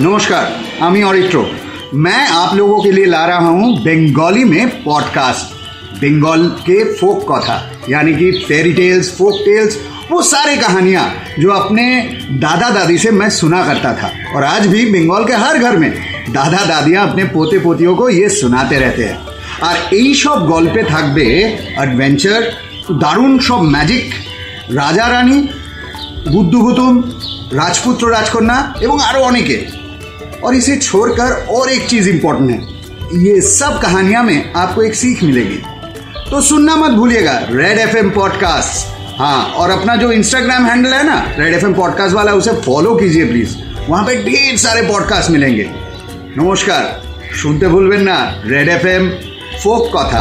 नमस्कार আমি অরিত্র मैं आप लोगों के लिए ला रहा हूँ बंगाली में पॉडकास्ट बंगाल के फोक कथा यानी कि फेरी टेल्स फोक टेल्स वो सारी कहानियाँ जो अपने दादा दादी से मैं सुना करता था और आज भी बंगाल के हर घर में दादा दादियाँ अपने पोते पोतियों को ये सुनाते रहते हैं আর এই সব গল্পে থাকবে অ্যাডভেঞ্চার দারুণ সব ম্যাজিক রাজা রানী বুদ্ধভূতুম রাজপুত্র রাজকন্যা এবং আরও অনেকে और इसे छोड़कर और एक चीज़ इंपॉर्टेंट है ये सब कहानियां में आपको एक सीख मिलेगी तो सुनना मत भूलिएगा रेड एफ एम पॉडकास्ट हाँ और अपना जो इंस्टाग्राम हैंडल है ना रेड एफ एम पॉडकास्ट वाला उसे फॉलो कीजिए प्लीज़ वहाँ पे ढेर सारे पॉडकास्ट मिलेंगे नमस्कार শুনতে ভুলবেন না রেড এফ এম ফোক কথা